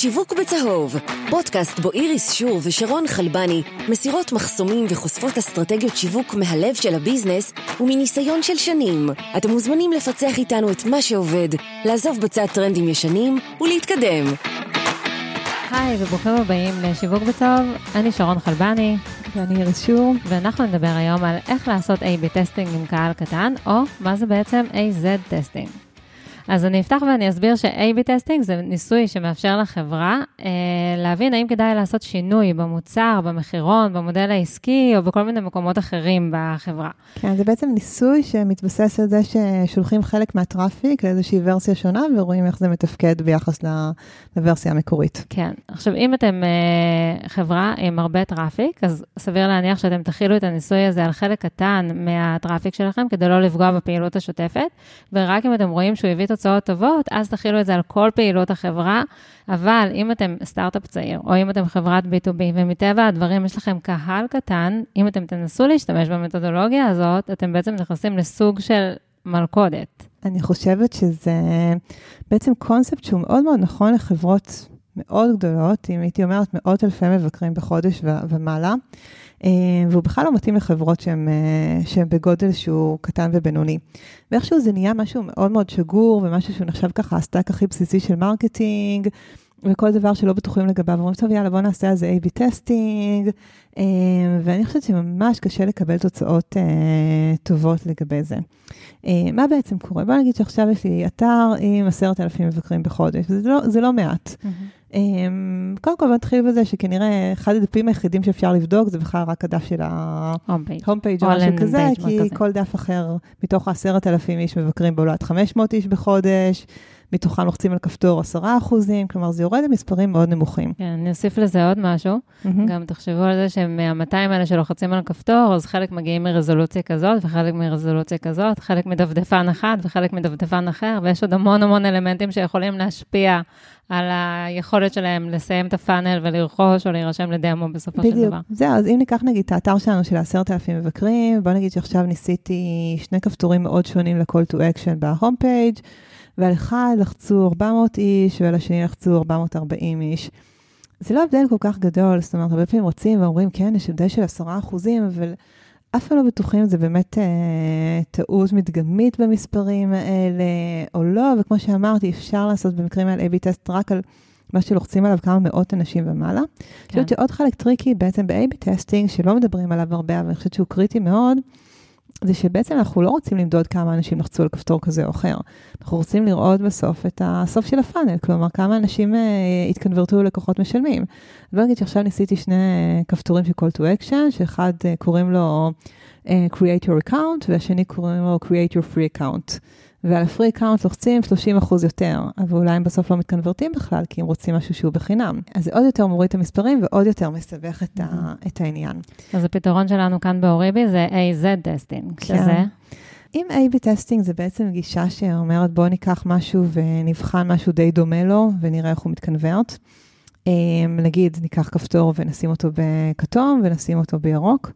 שיווק בצהוב, פודקאסט בו איריס שור ושרון חלבני מסירות מחסומים וחושפות אסטרטגיות שיווק מהלב של ה business ומניסיון של שנים. אתם מוזמנים לפצח איתנו את מה שעובד, לעזוב בצד טרנדים ישנים ולהתקדם. היי וברוכים הבאים לשיווק בצהוב, אני שרון חלבני. ואני איריס שור. ואנחנו נדבר היום על איך לעשות A-B testing עם קהל קטן, או מה זה בעצם A-Z testing. אז אני אפתח ואני אסביר ש- A-B testing זה ניסוי שמאפשר לחברה אה, להבין האם כדאי לעשות שינוי במוצר, במחירון, במודל העסקי או בכל מיני מקומות אחרים בחברה. כן, זה בעצם ניסוי שמתבסס על זה ששולחים חלק מה traffic לאיזושהי ורסיה שונה ורואים איך זה מתפקד ביחס לוורסיה המקורית. כן, עכשיו אם אתם אה, חברה עם הרבה traffic, אז סביר להניח שאתם תחילו את הניסוי הזה על חלק קטן מה traffic שלכם כדי לא לפגוע בפעילות השוטפת, ורק אם אתם רואים שהוא הביא תוצאות טובות, אז תכילו את זה על כל פעילות החברה. אבל אם אתם סטארט-אפ צעיר, או אם אתם חברת B2B, ומטבע הדברים יש לכם קהל קטן, אם אתם תנסו להשתמש במתודולוגיה הזאת, אתם בעצם נכנסים לסוג של מלכודת. אני חושבת שזה בעצם קונספט שהוא מאוד מאוד נכון לחברות מאוד גדולות, אם הייתי אומרת מאות אלפי מבקרים בחודש ומעלה. אה, והוא בכלל לא מתאים לחברות שהן, אה, שהן בגודל שהוא קטן ובינוני. ואיכשהו זה נהיה משהו מאוד מאוד שגור, ומשהו שהוא נחשב ככה ה stack הכי בסיסי של marketing, וכל דבר שלא בטוחים לגביו, אומרים, טוב, יאללה, בוא נעשה על זה A-B testing, אה, ואני חושבת שממש קשה לקבל תוצאות טובות לגבי זה. מה בעצם קורה? בוא נגיד שעכשיו יש לי אתר עם עשרת אלפים מבקרים בחודש, זה לא, זה לא מעט. Mm-hmm. קודם כל נתחיל בזה שכנראה אחד הדפים היחידים שאפשר לבדוק זה בכלל רק הדף של ה home page או משהו כזה, כי כזה. כל דף אחר מתוך העשרת אלפים איש מבקרים בעולת 500 איש בחודש, מתוכם לוחצים על כפתור 10 אחוזים, כלומר זה יורד למספרים מאוד נמוכים. כן, אני אוסיף לזה עוד משהו, mm-hmm. גם תחשבו על זה שמה-200 האלה שלוחצים על כפתור, אז חלק מגיעים מרזולוציה כזאת וחלק מרזולוציה כזאת, חלק מדפדפן אחד וחלק מדפדפן אחר, ויש עוד המון המון אלמנטים שיכולים להשפיע על היכולת שלהם לסיים את הפאנל ולרכוש או להירשם לדמו בסופו בדיוק. של דבר. בדיוק, זהו, אז אם ניקח נגיד את האתר שלנו של 10,000 מבקרים, בוא נגיד שעכשיו ניסיתי שני כפתורים מאוד שונים ל-call to action בהום פייג', ועל אחד לחצו 400 איש ועל השני לחצו 440 איש. זה לא הבדל כל כך גדול, זאת אומרת, הרבה פעמים רוצים ואומרים, כן, יש הבדל של 10 אחוזים, אבל אף פעם לא בטוחים אם זה באמת אה, טעות מדגמית במספרים האלה או לא, וכמו שאמרתי, אפשר לעשות במקרים האלה A-B טסט רק על מה שלוחצים עליו כמה מאות אנשים ומעלה. כן. אני חושבת שעוד חלק tricky בעצם ב- A-B testing, שלא מדברים עליו הרבה, אבל אני חושבת שהוא קריטי מאוד, זה שבעצם אנחנו לא רוצים למדוד כמה אנשים לחצו על כפתור כזה או אחר. אנחנו רוצים לראות בסוף את הסוף של ה funnel, כלומר, כמה אנשים אה, התקנוורטו ללקוחות משלמים. בוא נגיד שעכשיו ניסיתי שני אה, כפתורים של call to action, שאחד אה, קוראים לו אה, create your account, והשני קוראים לו create your free account. ועל ה free account לוחצים 30 אחוז יותר, אבל אולי הם בסוף לא מתקנברטים בכלל, כי הם רוצים משהו שהוא בחינם. אז זה עוד יותר מוריד את המספרים ועוד יותר מסבך את, ה, mm-hmm. את העניין. אז הפתרון שלנו כאן באוריבי זה AZ testing, כן. שזה... אם A-B testing זה בעצם גישה שאומרת בואו ניקח משהו ונבחן משהו די דומה לו ונראה איך הוא מתקנברט. נגיד ניקח כפתור ונשים אותו בכתום ונשים אותו בירוק.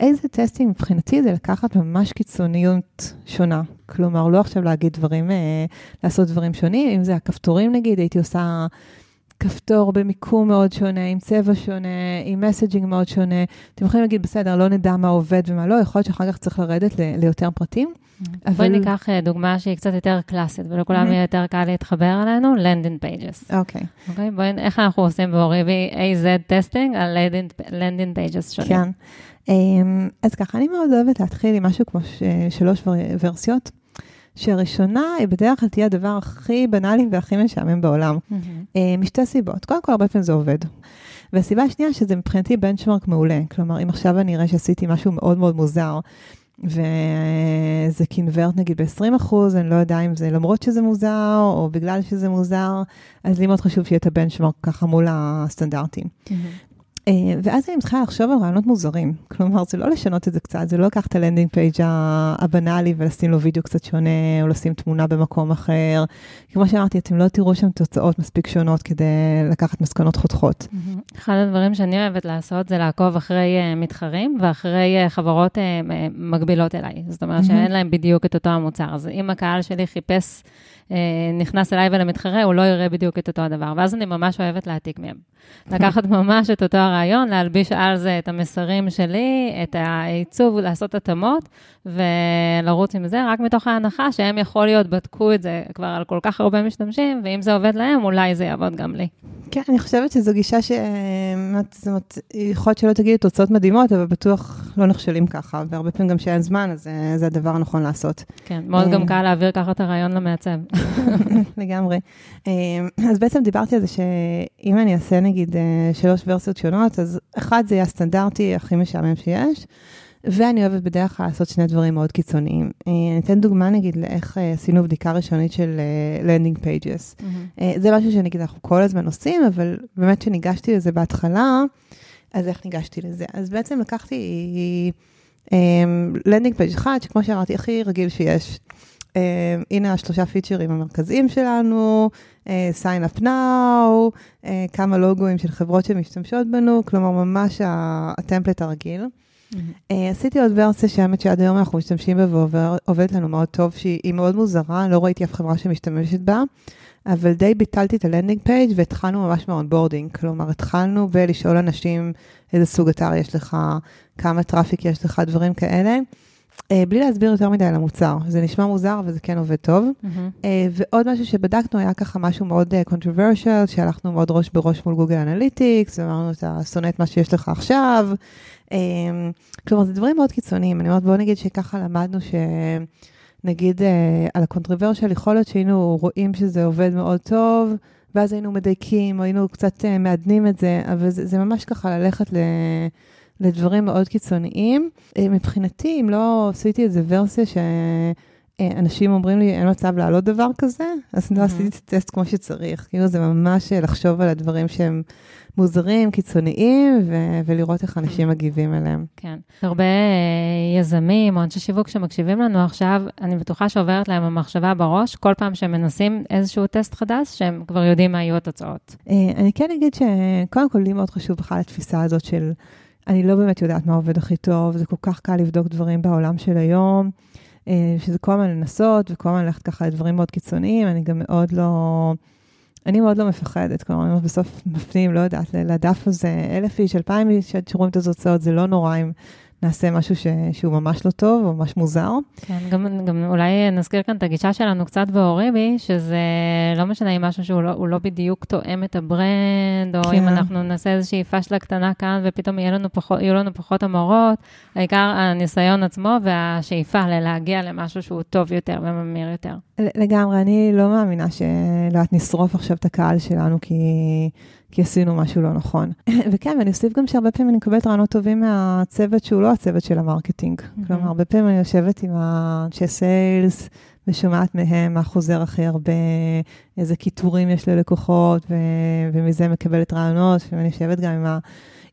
AZ testing מבחינתי זה לקחת ממש קיצוניות שונה. כלומר, לא עכשיו להגיד דברים, אה, לעשות דברים שונים, אם זה הכפתורים נגיד, הייתי עושה כפתור במיקום מאוד שונה, עם צבע שונה, עם messaging מאוד שונה. אתם יכולים להגיד, בסדר, לא נדע מה עובד ומה לא, יכול להיות שאחר כך צריך לרדת ל- ליותר פרטים. אבל... בואי ניקח אה, דוגמה שהיא קצת יותר קלאסית, ולכולם. יהיה יותר קל להתחבר אליה, landing pages. אוקיי. אוקיי, בואי, איך אנחנו עושים באוריבי AZ testing על landing pages שונים. כן. אמ, אז ככה, אני מאוד אוהבת להתחיל עם משהו כמו שלוש ורסיות. שהראשונה היא בדרך כלל תהיה הדבר הכי בנאלי והכי משעמם בעולם. Mm-hmm. משתי סיבות. קודם כל, הרבה פעמים זה עובד. והסיבה השנייה, שזה מבחינתי benchmark מעולה. כלומר, אם עכשיו אני אראה שעשיתי משהו מאוד מאוד מוזר, וזה קינברט נגיד ב-20 אחוז, אני לא יודע אם זה למרות שזה מוזר, או בגלל שזה מוזר, אז לי מאוד חשוב שיהיה את ה benchmark ככה מול הסטנדרטים. Mm-hmm. אה, ואז אני מתחילה לחשוב על רעיונות מוזרים. כלומר, זה לא לשנות את זה קצת, זה לא לקחת את ה landing page הבנאלי ולשים לו וידאו קצת שונה, או לשים תמונה במקום אחר. כמו שאמרתי, אתם לא תראו שם תוצאות מספיק שונות כדי לקחת מסקנות חותכות. אחד הדברים שאני אוהבת לעשות זה לעקוב אחרי uh, מתחרים ואחרי uh, חברות מקבילות אליי. זאת אומרת שאין להם בדיוק את אותו המוצר. אז אם הקהל שלי חיפש... נכנס אליי ולמתחרה, הוא לא יראה בדיוק את אותו הדבר. ואז אני ממש אוהבת להעתיק מהם. לקחת ממש את אותו הרעיון, להלביש על זה את המסרים שלי, את העיצוב, לעשות התאמות, ולרוץ עם זה, רק מתוך ההנחה שהם יכול להיות בדקו את זה כבר על כל כך הרבה משתמשים, ואם זה עובד להם, אולי זה יעבוד גם לי. כן, אני חושבת שזו גישה ש... יכול להיות שלא תגידי תוצאות מדהימות, אבל בטוח לא נכשלים ככה, והרבה פעמים גם שאין זמן, אז זה הדבר הנכון לעשות. כן, מאוד גם קל להעביר ככה את הרעיון למעצב. לגמרי. אז בעצם דיברתי על זה שאם אני אעשה נגיד שלוש ורסיות שונות, אז אחד זה יהיה הסטנדרטי הכי משעמם שיש. ואני אוהבת בדרך כלל לעשות שני דברים מאוד קיצוניים. אני אתן דוגמה נגיד לאיך עשינו בדיקה ראשונית של landing pages. זה משהו שנגיד אנחנו כל הזמן עושים, אבל באמת כשניגשתי לזה בהתחלה, אז איך ניגשתי לזה? אז בעצם לקחתי landing page אחד, שכמו שאמרתי, הכי רגיל שיש. Uh, הנה השלושה פיצ'רים המרכזיים שלנו, uh, sign up now, uh, כמה לוגוים של חברות שמשתמשות בנו, כלומר ממש ה template הרגיל. Mm-hmm. Uh, עשיתי עוד ורסיה שהאמת שעד היום אנחנו משתמשים בה ועובדת לנו מאוד טוב, שהיא מאוד מוזרה, לא ראיתי אף חברה שמשתמשת בה, אבל די ביטלתי את ה landing page והתחלנו ממש מה onboarding, כלומר התחלנו בלשאול אנשים איזה סוג אתר יש לך, כמה traffic יש לך, דברים כאלה. Uh, בלי להסביר יותר מדי על המוצר. זה נשמע מוזר, אבל זה כן עובד טוב. Mm-hmm. Uh, ועוד משהו שבדקנו היה ככה משהו מאוד uh, controversial, שהלכנו מאוד ראש בראש מול גוגל אנליטיקס, ואמרנו, אתה שונא את מה שיש לך עכשיו. כלומר, זה דברים מאוד קיצוניים. אני אומרת, בואו נגיד שככה למדנו שנגיד uh, על ה-controversial, יכול להיות שהיינו רואים שזה עובד מאוד טוב, ואז היינו מדייקים, או היינו קצת uh, מעדנים את זה, אבל זה, זה ממש ככה ללכת ל... לדברים מאוד קיצוניים. מבחינתי, אם לא עשיתי איזה ורסיה שאנשים אומרים לי, אין מצב להעלות דבר כזה, אז לא עשיתי טסט כמו שצריך. כאילו זה ממש לחשוב על הדברים שהם מוזרים, קיצוניים, ו- ולראות איך אנשים מגיבים אליהם. כן. הרבה יזמים או אנשי שיווק שמקשיבים לנו עכשיו, אני בטוחה שעוברת להם המחשבה בראש, כל פעם שהם מנסים איזשהו טסט חדש, שהם כבר יודעים מה יהיו התוצאות. אני כן אגיד שקודם כל לי מאוד חשוב בכלל התפיסה הזאת של... אני לא באמת יודעת מה עובד הכי טוב, זה כל כך קל לבדוק דברים בעולם של היום, שזה כל הזמן לנסות וכל הזמן ללכת ככה לדברים מאוד קיצוניים, אני גם מאוד לא... אני מאוד לא מפחדת, כלומר, בסוף מפנים, לא יודעת, לדף הזה, אלף איש, אלפיים איש, שרואים את התוצאות, זה לא נורא אם נעשה משהו ש, שהוא ממש לא טוב או ממש מוזר. כן, גם, גם אולי נזכיר כאן את הגישה שלנו קצת באוריבי, שזה לא משנה אם משהו שהוא לא, לא בדיוק תואם את ה brand, או כן. אם אנחנו נעשה איזושהי פשלה קטנה כאן ופתאום יהיו לנו פחות, יהיו לנו פחות המרות, העיקר הניסיון עצמו והשאיפה ללהגיע למשהו שהוא טוב יותר וממיר יותר. לגמרי, אני לא מאמינה שלא, נשרוף עכשיו את הקהל שלנו, כי... כי עשינו משהו לא נכון. וכן, ואני אוסיף גם שהרבה פעמים אני מקבלת רעיונות טובים מהצוות שהוא לא הצוות של ה marketing. Mm-hmm. כלומר, הרבה פעמים אני יושבת עם האנשי sales, ושומעת מהם מה חוזר הכי הרבה, איזה קיטורים יש ללקוחות, ו- ומזה מקבלת רעיונות, ואני יושבת גם עם ה...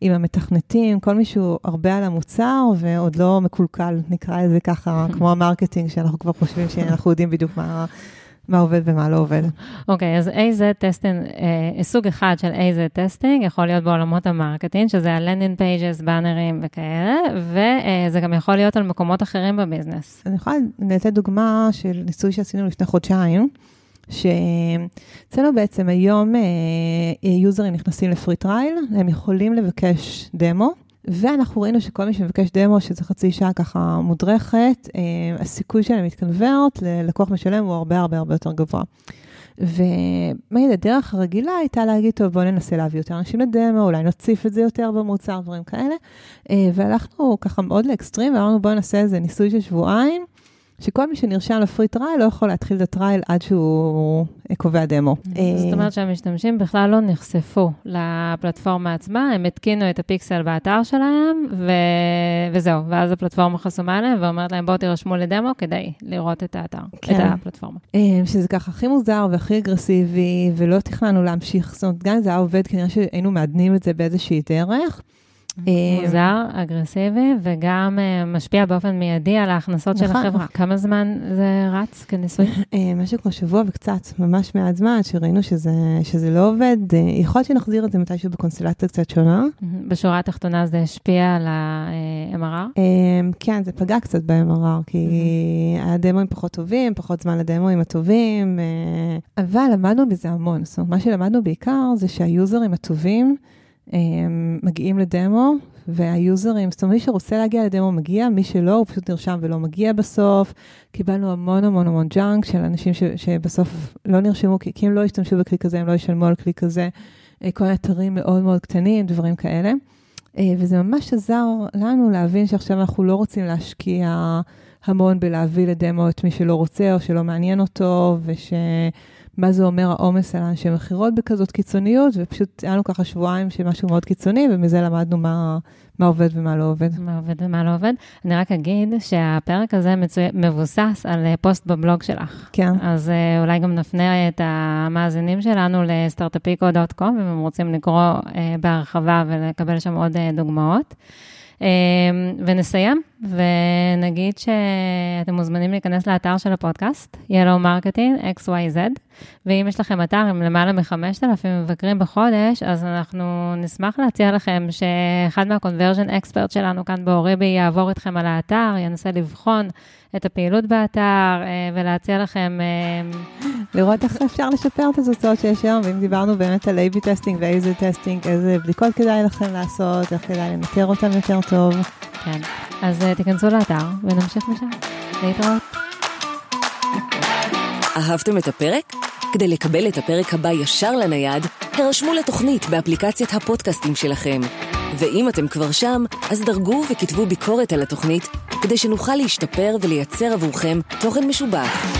עם המתכנתים, כל מי שהוא הרבה על המוצר ועוד לא מקולקל, נקרא לזה ככה, כמו ה marketing, שאנחנו כבר חושבים שאנחנו יודעים בדיוק מה, מה עובד ומה לא עובד. אוקיי, okay, אז AZ testing, אה, סוג אחד של AZ testing יכול להיות בעולמות ה marketing, שזה ה-landing pages, באנרים וכאלה, וזה גם יכול להיות על מקומות אחרים ב business. אני יכולה לתת דוגמה של ניסוי שעשינו לפני חודשיים. שאצלנו בעצם היום אה, יוזרים נכנסים ל free trial, הם יכולים לבקש דמו, ואנחנו ראינו שכל מי שמבקש דמו, שזה חצי שעה ככה מודרכת, אה, הסיכוי שלהם להתקנברט ללקוח משלם הוא הרבה הרבה הרבה יותר גבוה. ומה הדרך הרגילה הייתה להגיד, טוב, בואו ננסה להביא יותר אנשים לדמו, אולי נוסיף את זה יותר במוצר, דברים כאלה. אה, והלכנו ככה מאוד לאקסטרים, ואמרנו, בואו נעשה איזה ניסוי של שבועיים, שכל מי שנרשם ל free trial לא יכול להתחיל את ה trial עד שהוא אה, קובע דמו. זאת אומרת שהמשתמשים בכלל לא נחשפו לפלטפורמה עצמה, הם התקינו את הפיקסל באתר שלהם, ו... וזהו, ואז הפלטפורמה חסומה להם ואומרת להם, בואו תירשמו לדמו כדי לראות את האתר, כן. את הפלטפורמה. שזה ככה הכי מוזר והכי אגרסיבי, ולא תכננו להמשיך, זאת אומרת, גם אם זה היה עובד, כנראה שהיינו מעדנים את זה באיזושהי דרך. אה, מוזר, אגרסיבי, וגם אה, משפיע באופן מיידי על ההכנסות של נכון. החברה. כמה זמן זה רץ כניסוי? אה, משהו כמו שבוע וקצת, ממש מעט זמן, שראינו שזה, שזה לא עובד. יכול להיות שנחזיר את זה מתישהו בקונסטלציה קצת שונה. בשורה התחתונה זה השפיע על ה-MRR? כן, זה פגע קצת ב-MRR, כי הדמוים פחות טובים, פחות זמן לדמוים הטובים, אבל למדנו בזה המון. זאת אומרת, מה שלמדנו בעיקר זה שהיוזרים הטובים, מגיעים לדמו, והיוזרים, זאת אומרת, מי שרוצה להגיע לדמו מגיע, מי שלא, הוא פשוט נרשם ולא מגיע בסוף. קיבלנו המון המון המון ג'אנק של אנשים ש, שבסוף לא נרשמו, כי, כי הם לא השתמשו בכלי כזה, הם לא ישלמו על כלי כזה. כל מיני אתרים מאוד מאוד קטנים, דברים כאלה. וזה ממש עזר לנו להבין שעכשיו אנחנו לא רוצים להשקיע המון בלהביא לדמו את מי שלא רוצה או שלא מעניין אותו, וש... מה זה אומר העומס על אנשי מכירות בכזאת קיצוניות, ופשוט היה לנו ככה שבועיים של משהו מאוד קיצוני, ומזה למדנו מה, מה עובד ומה לא עובד. מה עובד ומה לא עובד. אני רק אגיד שהפרק הזה מצו... מבוסס על אה, פוסט בבלוג שלך. כן. אז אה, אולי גם נפנה את המאזינים שלנו לסטארט-אפיקו.קום, אם הם רוצים לקרוא אה, בהרחבה ולקבל שם עוד דוגמאות. ונסיים, ונגיד שאתם מוזמנים להיכנס לאתר של הפודקאסט, Yellow Marketing XYZ, ואם יש לכם אתר עם למעלה מ-5,000 מבקרים בחודש, אז אנחנו נשמח להציע לכם שאחד מה-conversion expert שלנו כאן באוריבי יעבור איתכם על האתר, ינסה לבחון את הפעילות באתר ולהציע לכם... לראות איך אפשר לשפר את התוצאות שיש היום, ואם דיברנו באמת על A-B testing ו AZ testing, איזה בדיקות כדאי לכם לעשות, איך כדאי לנטר אותם יותר טוב. כן, אז תיכנסו לאתר ונמשיך משם. להתראות. אהבתם את הפרק? כדי לקבל את הפרק הבא ישר לנייד, הרשמו לתוכנית באפליקציית הפודקאסטים שלכם. ואם אתם כבר שם, אז דרגו וכתבו ביקורת על התוכנית, כדי שנוכל להשתפר ולייצר עבורכם תוכן משובח.